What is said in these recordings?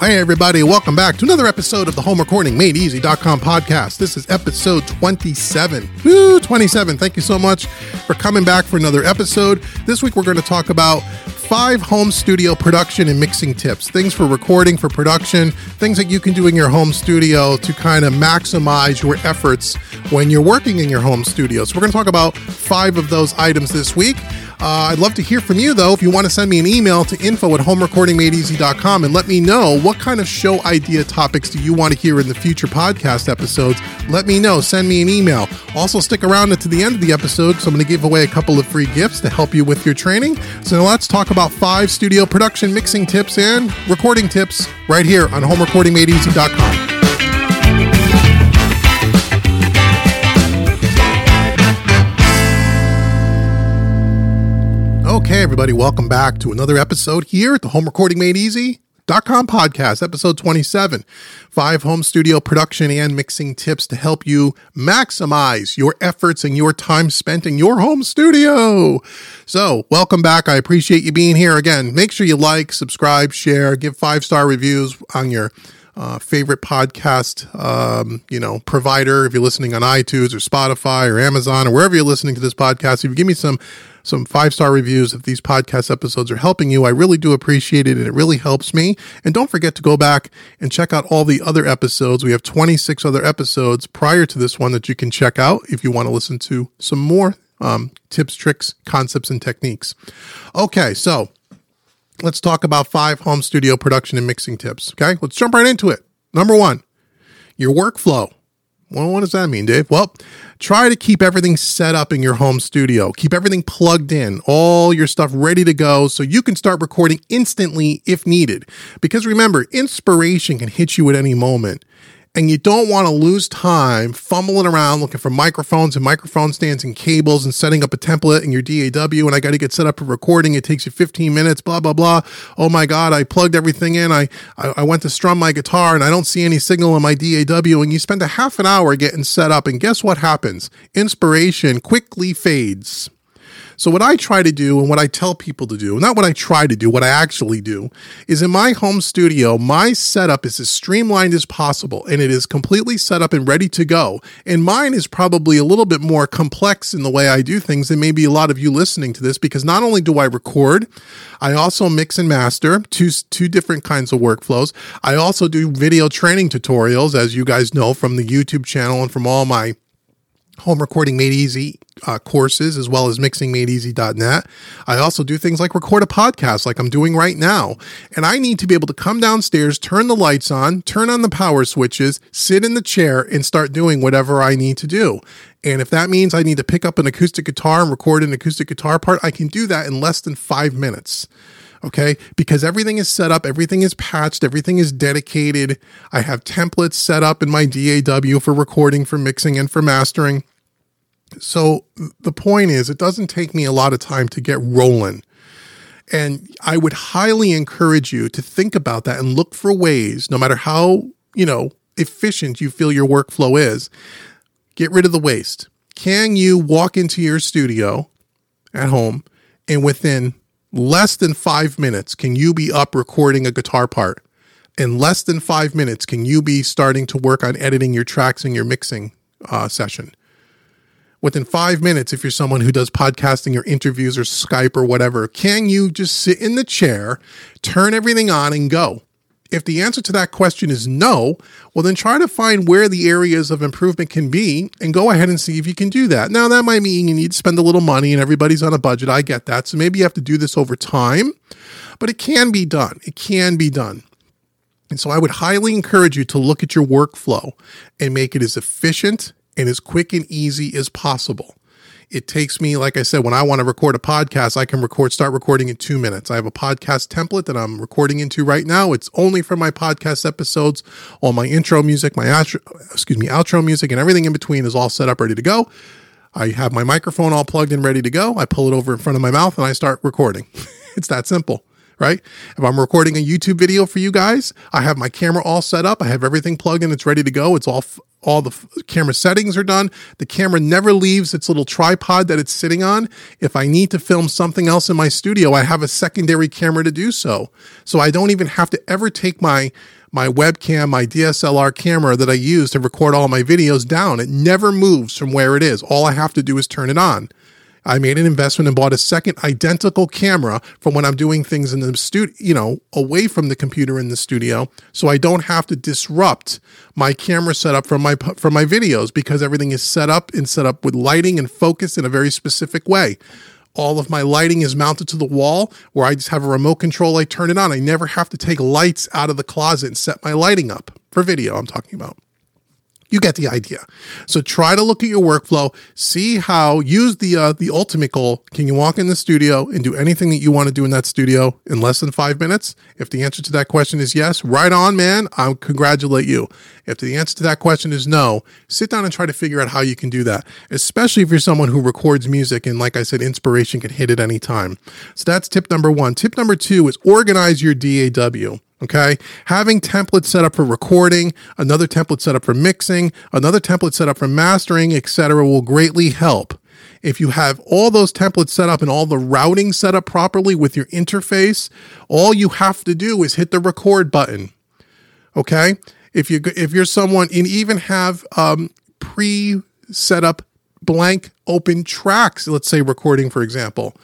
Hey, everybody. Welcome back to another episode of the Home Recording Made Easy.com podcast. This is episode 27. Woo, 27. Thank you so much for coming back for another episode. This week, we're going to talk about five home studio production and mixing tips things for recording, for production, things that you can do in your home studio to kind of maximize your efforts when you're working in your home studio. So, we're going to talk about five of those items this week. Uh, I'd love to hear from you, though. If you want to send me an email to info at homerecordingmadeeasy.com and let me know what kind of show idea topics do you want to hear in the future podcast episodes, let me know. Send me an email. Also, stick around to the end of the episode because I'm going to give away a couple of free gifts to help you with your training. So let's talk about five studio production mixing tips and recording tips right here on homerecordingmadeeasy.com. everybody, welcome back to another episode here at the Home Recording Made Easy.com podcast, episode 27. Five home studio production and mixing tips to help you maximize your efforts and your time spent in your home studio. So, welcome back. I appreciate you being here again. Make sure you like, subscribe, share, give five star reviews on your uh, favorite podcast, um, you know, provider. If you're listening on iTunes or Spotify or Amazon or wherever you're listening to this podcast, if you give me some some five star reviews if these podcast episodes are helping you. I really do appreciate it and it really helps me. And don't forget to go back and check out all the other episodes. We have 26 other episodes prior to this one that you can check out if you want to listen to some more um, tips, tricks, concepts, and techniques. Okay, so let's talk about five home studio production and mixing tips. Okay, let's jump right into it. Number one, your workflow. Well, what does that mean, Dave? Well, try to keep everything set up in your home studio. Keep everything plugged in, all your stuff ready to go so you can start recording instantly if needed. Because remember, inspiration can hit you at any moment and you don't want to lose time fumbling around looking for microphones and microphone stands and cables and setting up a template in your DAW. And I got to get set up for recording. It takes you 15 minutes, blah, blah, blah. Oh my God, I plugged everything in. I, I, I went to strum my guitar and I don't see any signal in my DAW. And you spend a half an hour getting set up. And guess what happens? Inspiration quickly fades. So, what I try to do and what I tell people to do, not what I try to do, what I actually do, is in my home studio, my setup is as streamlined as possible and it is completely set up and ready to go. And mine is probably a little bit more complex in the way I do things than maybe a lot of you listening to this because not only do I record, I also mix and master two, two different kinds of workflows. I also do video training tutorials, as you guys know from the YouTube channel and from all my home recording made easy uh, courses as well as mixingmadeeasy.net. I also do things like record a podcast like I'm doing right now. And I need to be able to come downstairs, turn the lights on, turn on the power switches, sit in the chair and start doing whatever I need to do. And if that means I need to pick up an acoustic guitar and record an acoustic guitar part, I can do that in less than five minutes okay? Because everything is set up, everything is patched, everything is dedicated. I have templates set up in my DAW for recording, for mixing, and for mastering. So the point is, it doesn't take me a lot of time to get rolling. And I would highly encourage you to think about that and look for ways, no matter how, you know, efficient you feel your workflow is, get rid of the waste. Can you walk into your studio at home and within less than five minutes can you be up recording a guitar part? In less than five minutes, can you be starting to work on editing your tracks and your mixing uh, session? within five minutes, if you're someone who does podcasting or interviews or Skype or whatever, can you just sit in the chair, turn everything on, and go? If the answer to that question is no, well, then try to find where the areas of improvement can be and go ahead and see if you can do that. Now, that might mean you need to spend a little money and everybody's on a budget. I get that. So maybe you have to do this over time, but it can be done. It can be done. And so I would highly encourage you to look at your workflow and make it as efficient and as quick and easy as possible. It takes me, like I said, when I want to record a podcast, I can record, start recording in two minutes. I have a podcast template that I'm recording into right now. It's only for my podcast episodes. All my intro music, my outro, excuse me, outro music, and everything in between is all set up, ready to go. I have my microphone all plugged in, ready to go. I pull it over in front of my mouth and I start recording. it's that simple. Right? If I'm recording a YouTube video for you guys, I have my camera all set up. I have everything plugged in. It's ready to go. It's all, all the f- camera settings are done. The camera never leaves its little tripod that it's sitting on. If I need to film something else in my studio, I have a secondary camera to do so. So I don't even have to ever take my my webcam, my DSLR camera that I use to record all my videos down. It never moves from where it is. All I have to do is turn it on. I made an investment and bought a second identical camera from when I'm doing things in the studio, you know, away from the computer in the studio, so I don't have to disrupt my camera setup from my from my videos because everything is set up and set up with lighting and focus in a very specific way. All of my lighting is mounted to the wall where I just have a remote control. I turn it on. I never have to take lights out of the closet and set my lighting up for video. I'm talking about. You get the idea. So try to look at your workflow, see how use the uh, the ultimate goal. Can you walk in the studio and do anything that you want to do in that studio in less than five minutes? If the answer to that question is yes, right on, man. I congratulate you. If the answer to that question is no, sit down and try to figure out how you can do that. Especially if you're someone who records music and, like I said, inspiration can hit at any time. So that's tip number one. Tip number two is organize your DAW. Okay. Having templates set up for recording, another template set up for mixing, another template set up for mastering, etc., will greatly help. If you have all those templates set up and all the routing set up properly with your interface, all you have to do is hit the record button. Okay. If you if you're someone and even have um, pre set up blank open tracks, let's say recording for example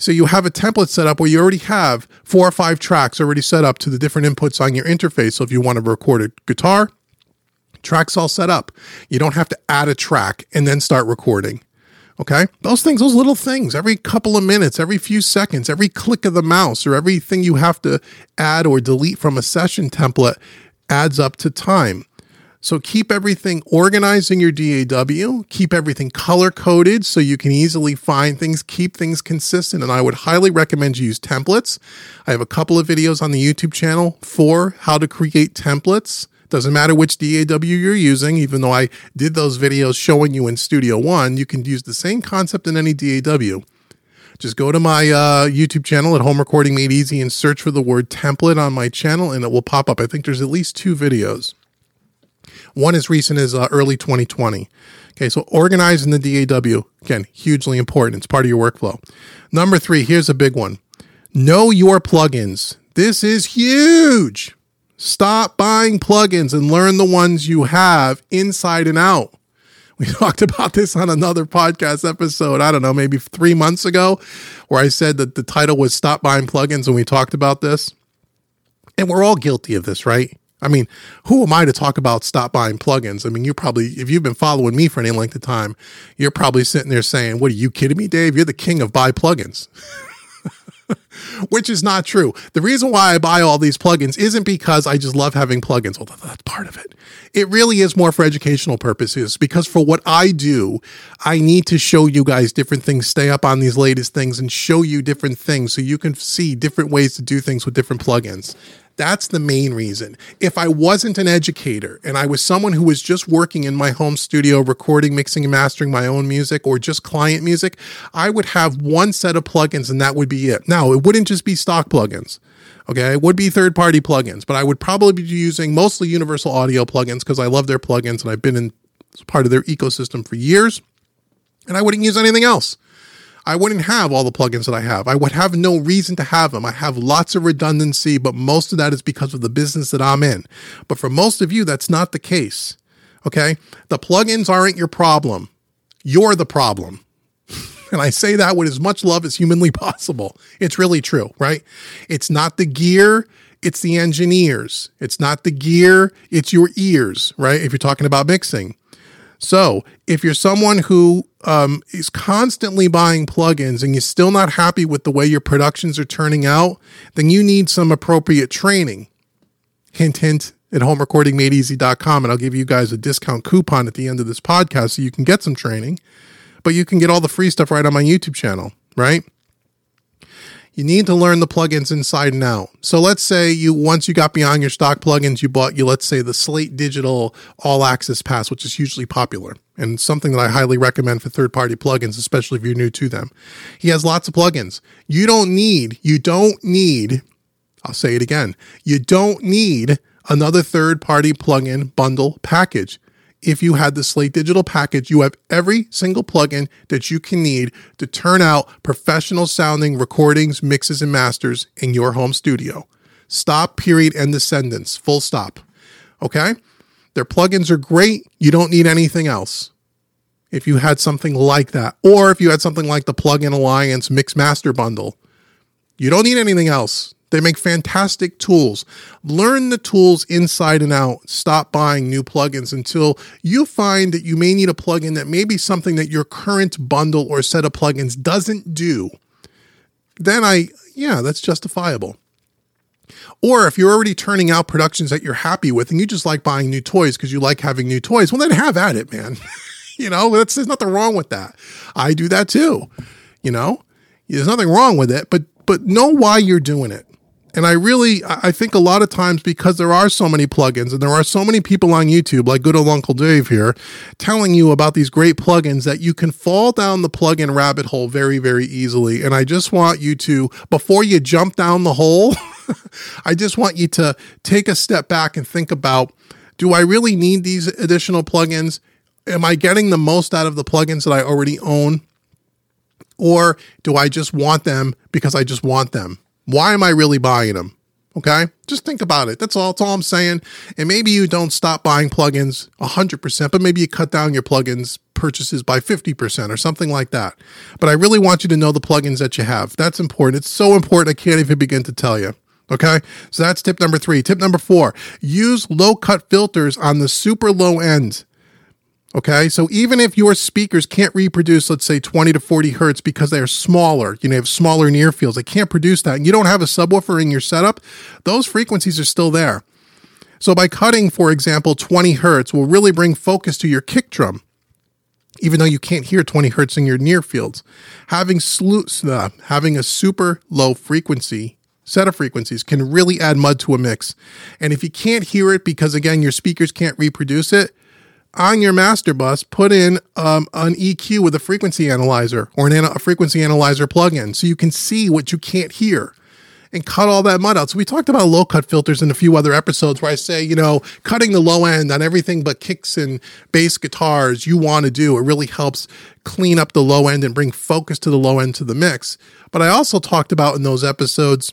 so you have a template set up where you already have four or five tracks already set up to the different inputs on your interface. So if you want to record a guitar, tracks all set up. You don't have to add a track and then start recording. Okay. Those things, those little things, every couple of minutes, every few seconds, every click of the mouse, or everything you have to add or delete from a session template adds up to time. So keep everything organized in your DAW, keep everything color coded so you can easily find things, keep things consistent. And I would highly recommend you use templates. I have a couple of videos on the YouTube channel for how to create templates. Doesn't matter which DAW you're using, even though I did those videos showing you in Studio One, you can use the same concept in any DAW. Just go to my uh, YouTube channel at Home Recording Made Easy and search for the word template on my channel, and it will pop up. I think there's at least two videos. One as recent as uh, early 2020. Okay, so organizing the DAW, again, hugely important. It's part of your workflow. Number three, here's a big one know your plugins. This is huge. Stop buying plugins and learn the ones you have inside and out. We talked about this on another podcast episode, I don't know, maybe three months ago, where I said that the title was Stop Buying Plugins, and we talked about this. And we're all guilty of this, right? I mean, who am I to talk about stop buying plugins? I mean, you probably, if you've been following me for any length of time, you're probably sitting there saying, What are you kidding me, Dave? You're the king of buy plugins. Which is not true. The reason why I buy all these plugins isn't because I just love having plugins, although that's part of it. It really is more for educational purposes because for what I do, I need to show you guys different things, stay up on these latest things, and show you different things so you can see different ways to do things with different plugins. That's the main reason. If I wasn't an educator and I was someone who was just working in my home studio, recording, mixing, and mastering my own music or just client music, I would have one set of plugins and that would be it. Now, it wouldn't just be stock plugins. Okay, it would be third party plugins, but I would probably be using mostly universal audio plugins because I love their plugins and I've been in part of their ecosystem for years. And I wouldn't use anything else. I wouldn't have all the plugins that I have. I would have no reason to have them. I have lots of redundancy, but most of that is because of the business that I'm in. But for most of you, that's not the case. Okay. The plugins aren't your problem. You're the problem. and I say that with as much love as humanly possible. It's really true, right? It's not the gear. It's the engineers. It's not the gear. It's your ears, right? If you're talking about mixing. So if you're someone who um, is constantly buying plugins and you're still not happy with the way your productions are turning out, then you need some appropriate training. Hint, hint at homerecordingmadeeasy.com. And I'll give you guys a discount coupon at the end of this podcast so you can get some training. But you can get all the free stuff right on my YouTube channel, right? You need to learn the plugins inside and out. So let's say you once you got beyond your stock plugins, you bought you let's say the Slate Digital All Access Pass, which is hugely popular and something that I highly recommend for third-party plugins, especially if you're new to them. He has lots of plugins. You don't need you don't need I'll say it again. You don't need another third-party plugin bundle package if you had the Slate Digital package, you have every single plugin that you can need to turn out professional sounding recordings, mixes, and masters in your home studio. Stop, period, and descendants. Full stop. Okay? Their plugins are great. You don't need anything else. If you had something like that, or if you had something like the Plugin Alliance Mix Master Bundle, you don't need anything else. They make fantastic tools. Learn the tools inside and out. Stop buying new plugins until you find that you may need a plugin that may be something that your current bundle or set of plugins doesn't do. Then I, yeah, that's justifiable. Or if you're already turning out productions that you're happy with and you just like buying new toys because you like having new toys, well, then have at it, man. you know, there's nothing wrong with that. I do that too. You know, there's nothing wrong with it, but but know why you're doing it. And I really, I think a lot of times because there are so many plugins and there are so many people on YouTube, like good old Uncle Dave here, telling you about these great plugins that you can fall down the plugin rabbit hole very, very easily. And I just want you to, before you jump down the hole, I just want you to take a step back and think about do I really need these additional plugins? Am I getting the most out of the plugins that I already own? Or do I just want them because I just want them? Why am I really buying them? Okay. Just think about it. That's all. That's all I'm saying. And maybe you don't stop buying plugins 100%, but maybe you cut down your plugins purchases by 50% or something like that. But I really want you to know the plugins that you have. That's important. It's so important. I can't even begin to tell you. Okay. So that's tip number three. Tip number four use low cut filters on the super low end. Okay, so even if your speakers can't reproduce, let's say 20 to 40 hertz because they're smaller, you know, have smaller near fields, they can't produce that, and you don't have a subwoofer in your setup, those frequencies are still there. So by cutting, for example, 20 hertz will really bring focus to your kick drum, even though you can't hear 20 hertz in your near fields. Having, slu- uh, having a super low frequency set of frequencies can really add mud to a mix. And if you can't hear it because, again, your speakers can't reproduce it, on your master bus, put in um, an EQ with a frequency analyzer or an, a frequency analyzer plugin so you can see what you can't hear and cut all that mud out. So we talked about low cut filters in a few other episodes where I say, you know, cutting the low end on everything but kicks and bass guitars you want to do. It really helps clean up the low end and bring focus to the low end to the mix. But I also talked about in those episodes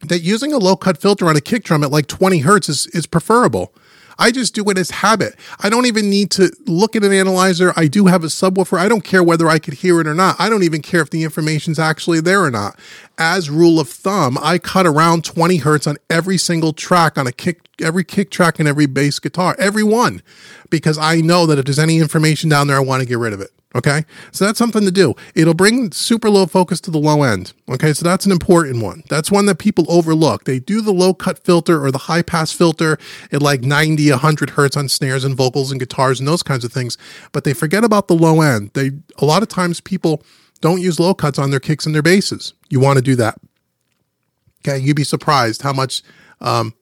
that using a low cut filter on a kick drum at like 20 hertz is, is preferable. I just do it as habit. I don't even need to look at an analyzer. I do have a subwoofer. I don't care whether I could hear it or not. I don't even care if the information's actually there or not. As rule of thumb, I cut around 20 hertz on every single track on a kick, every kick track and every bass guitar, every one, because I know that if there's any information down there, I want to get rid of it. Okay. So that's something to do. It'll bring super low focus to the low end. Okay. So that's an important one. That's one that people overlook. They do the low cut filter or the high pass filter at like 90, 100 hertz on snares and vocals and guitars and those kinds of things. But they forget about the low end. They, a lot of times people don't use low cuts on their kicks and their basses. You want to do that. Okay. You'd be surprised how much, um,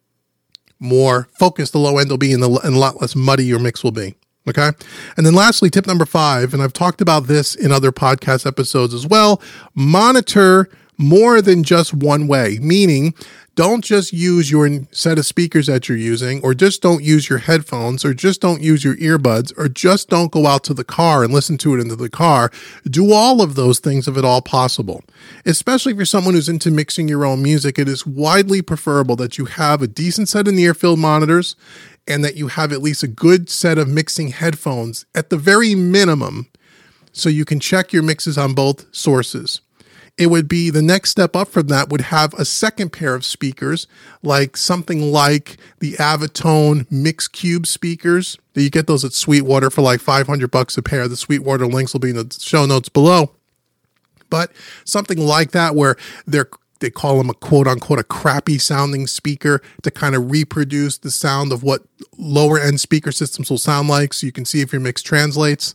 more focused the low end will be and, the, and a lot less muddy your mix will be. Okay. And then lastly, tip number five, and I've talked about this in other podcast episodes as well monitor more than just one way, meaning don't just use your set of speakers that you're using, or just don't use your headphones, or just don't use your earbuds, or just don't go out to the car and listen to it into the car. Do all of those things if at all possible. Especially if you're someone who's into mixing your own music, it is widely preferable that you have a decent set of near field monitors and that you have at least a good set of mixing headphones at the very minimum so you can check your mixes on both sources. It would be the next step up from that would have a second pair of speakers, like something like the Avantone Mix Cube speakers. You get those at Sweetwater for like 500 bucks a pair. The Sweetwater links will be in the show notes below. But something like that where they're they call them a quote unquote a crappy sounding speaker to kind of reproduce the sound of what lower end speaker systems will sound like so you can see if your mix translates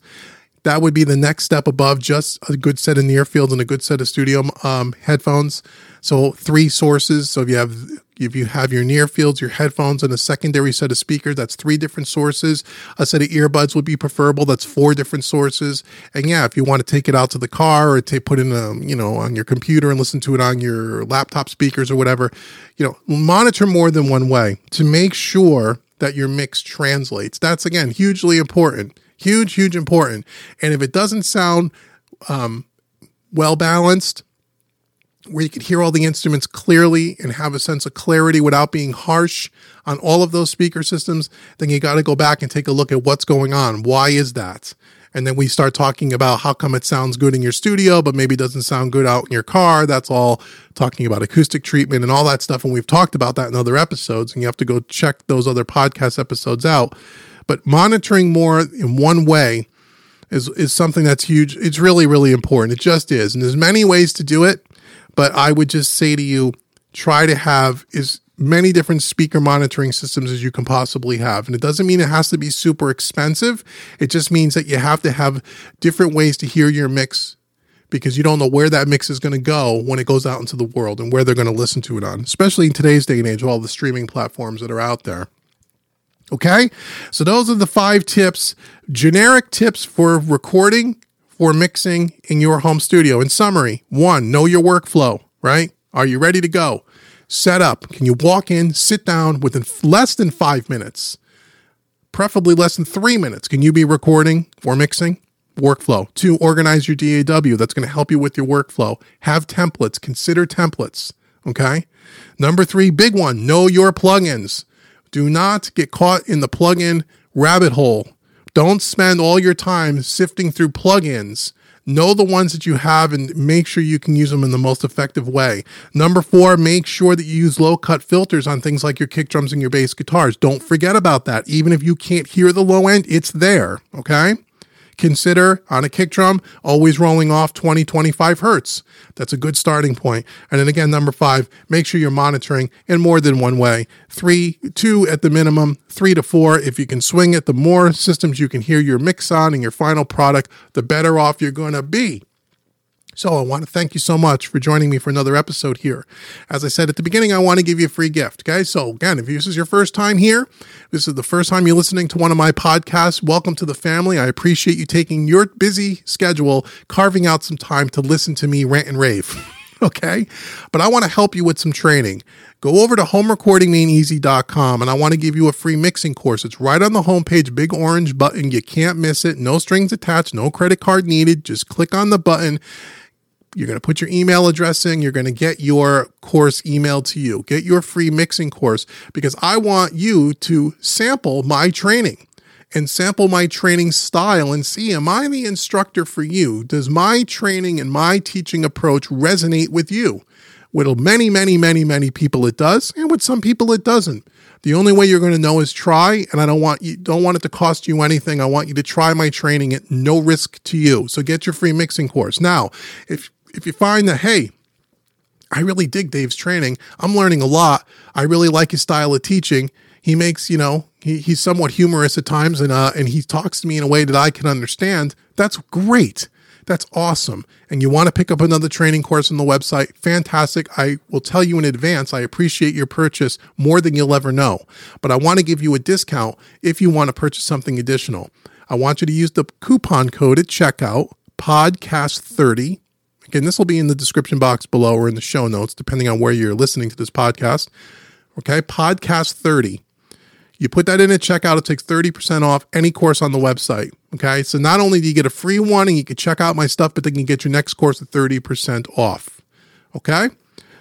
That would be the next step above just a good set of near fields and a good set of studio um, headphones. So three sources. So if you have if you have your near fields, your headphones, and a secondary set of speakers, that's three different sources. A set of earbuds would be preferable. That's four different sources. And yeah, if you want to take it out to the car or to put in a, you know, on your computer and listen to it on your laptop speakers or whatever, you know, monitor more than one way to make sure that your mix translates. That's again hugely important. Huge, huge important. And if it doesn't sound um, well balanced, where you can hear all the instruments clearly and have a sense of clarity without being harsh on all of those speaker systems, then you got to go back and take a look at what's going on. Why is that? And then we start talking about how come it sounds good in your studio, but maybe doesn't sound good out in your car. That's all talking about acoustic treatment and all that stuff. And we've talked about that in other episodes, and you have to go check those other podcast episodes out. But monitoring more in one way is, is something that's huge. It's really, really important. It just is. And there's many ways to do it. But I would just say to you, try to have as many different speaker monitoring systems as you can possibly have. And it doesn't mean it has to be super expensive. It just means that you have to have different ways to hear your mix because you don't know where that mix is going to go when it goes out into the world and where they're going to listen to it on, especially in today's day and age, all the streaming platforms that are out there. Okay. So those are the five tips, generic tips for recording for mixing in your home studio. In summary, one, know your workflow, right? Are you ready to go? Set up. Can you walk in, sit down within less than five minutes, preferably less than three minutes? Can you be recording or mixing? Workflow. Two, organize your DAW. That's going to help you with your workflow. Have templates. Consider templates. Okay. Number three, big one, know your plugins. Do not get caught in the plugin rabbit hole. Don't spend all your time sifting through plugins. Know the ones that you have and make sure you can use them in the most effective way. Number four, make sure that you use low cut filters on things like your kick drums and your bass guitars. Don't forget about that. Even if you can't hear the low end, it's there. Okay consider on a kick drum always rolling off 20 25 hertz. That's a good starting point. and then again number five make sure you're monitoring in more than one way. Three two at the minimum three to four. If you can swing it the more systems you can hear your mix on and your final product the better off you're going to be so I want to thank you so much for joining me for another episode here. As I said at the beginning, I want to give you a free gift. Okay. So again, if this is your first time here, this is the first time you're listening to one of my podcasts, welcome to the family. I appreciate you taking your busy schedule, carving out some time to listen to me rant and rave. okay. But I want to help you with some training. Go over to homerecordingmadeeasy.com and I want to give you a free mixing course. It's right on the homepage, big orange button. You can't miss it. No strings attached, no credit card needed. Just click on the button you're going to put your email address in. You're going to get your course emailed to you. Get your free mixing course because I want you to sample my training and sample my training style and see am I the instructor for you? Does my training and my teaching approach resonate with you? With many, many, many, many people it does, and with some people it doesn't. The only way you're going to know is try, and I don't want you don't want it to cost you anything. I want you to try my training at no risk to you. So get your free mixing course. Now, if if you find that, hey, I really dig Dave's training, I'm learning a lot. I really like his style of teaching. He makes, you know, he, he's somewhat humorous at times and uh, and he talks to me in a way that I can understand. That's great. That's awesome. And you want to pick up another training course on the website, fantastic. I will tell you in advance, I appreciate your purchase more than you'll ever know. But I want to give you a discount if you want to purchase something additional. I want you to use the coupon code at checkout, podcast30, Again, this will be in the description box below or in the show notes, depending on where you're listening to this podcast. Okay, podcast 30. You put that in at checkout, it takes 30% off any course on the website. Okay, so not only do you get a free one and you can check out my stuff, but then you get your next course at 30% off. Okay,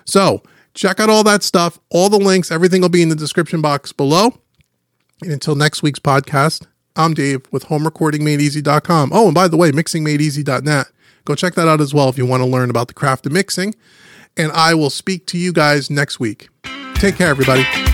so check out all that stuff, all the links, everything will be in the description box below. And until next week's podcast, I'm Dave with homerecordingmadeeasy.com. Oh, and by the way, mixingmadeeasy.net Go check that out as well if you want to learn about the craft of mixing. And I will speak to you guys next week. Take care, everybody.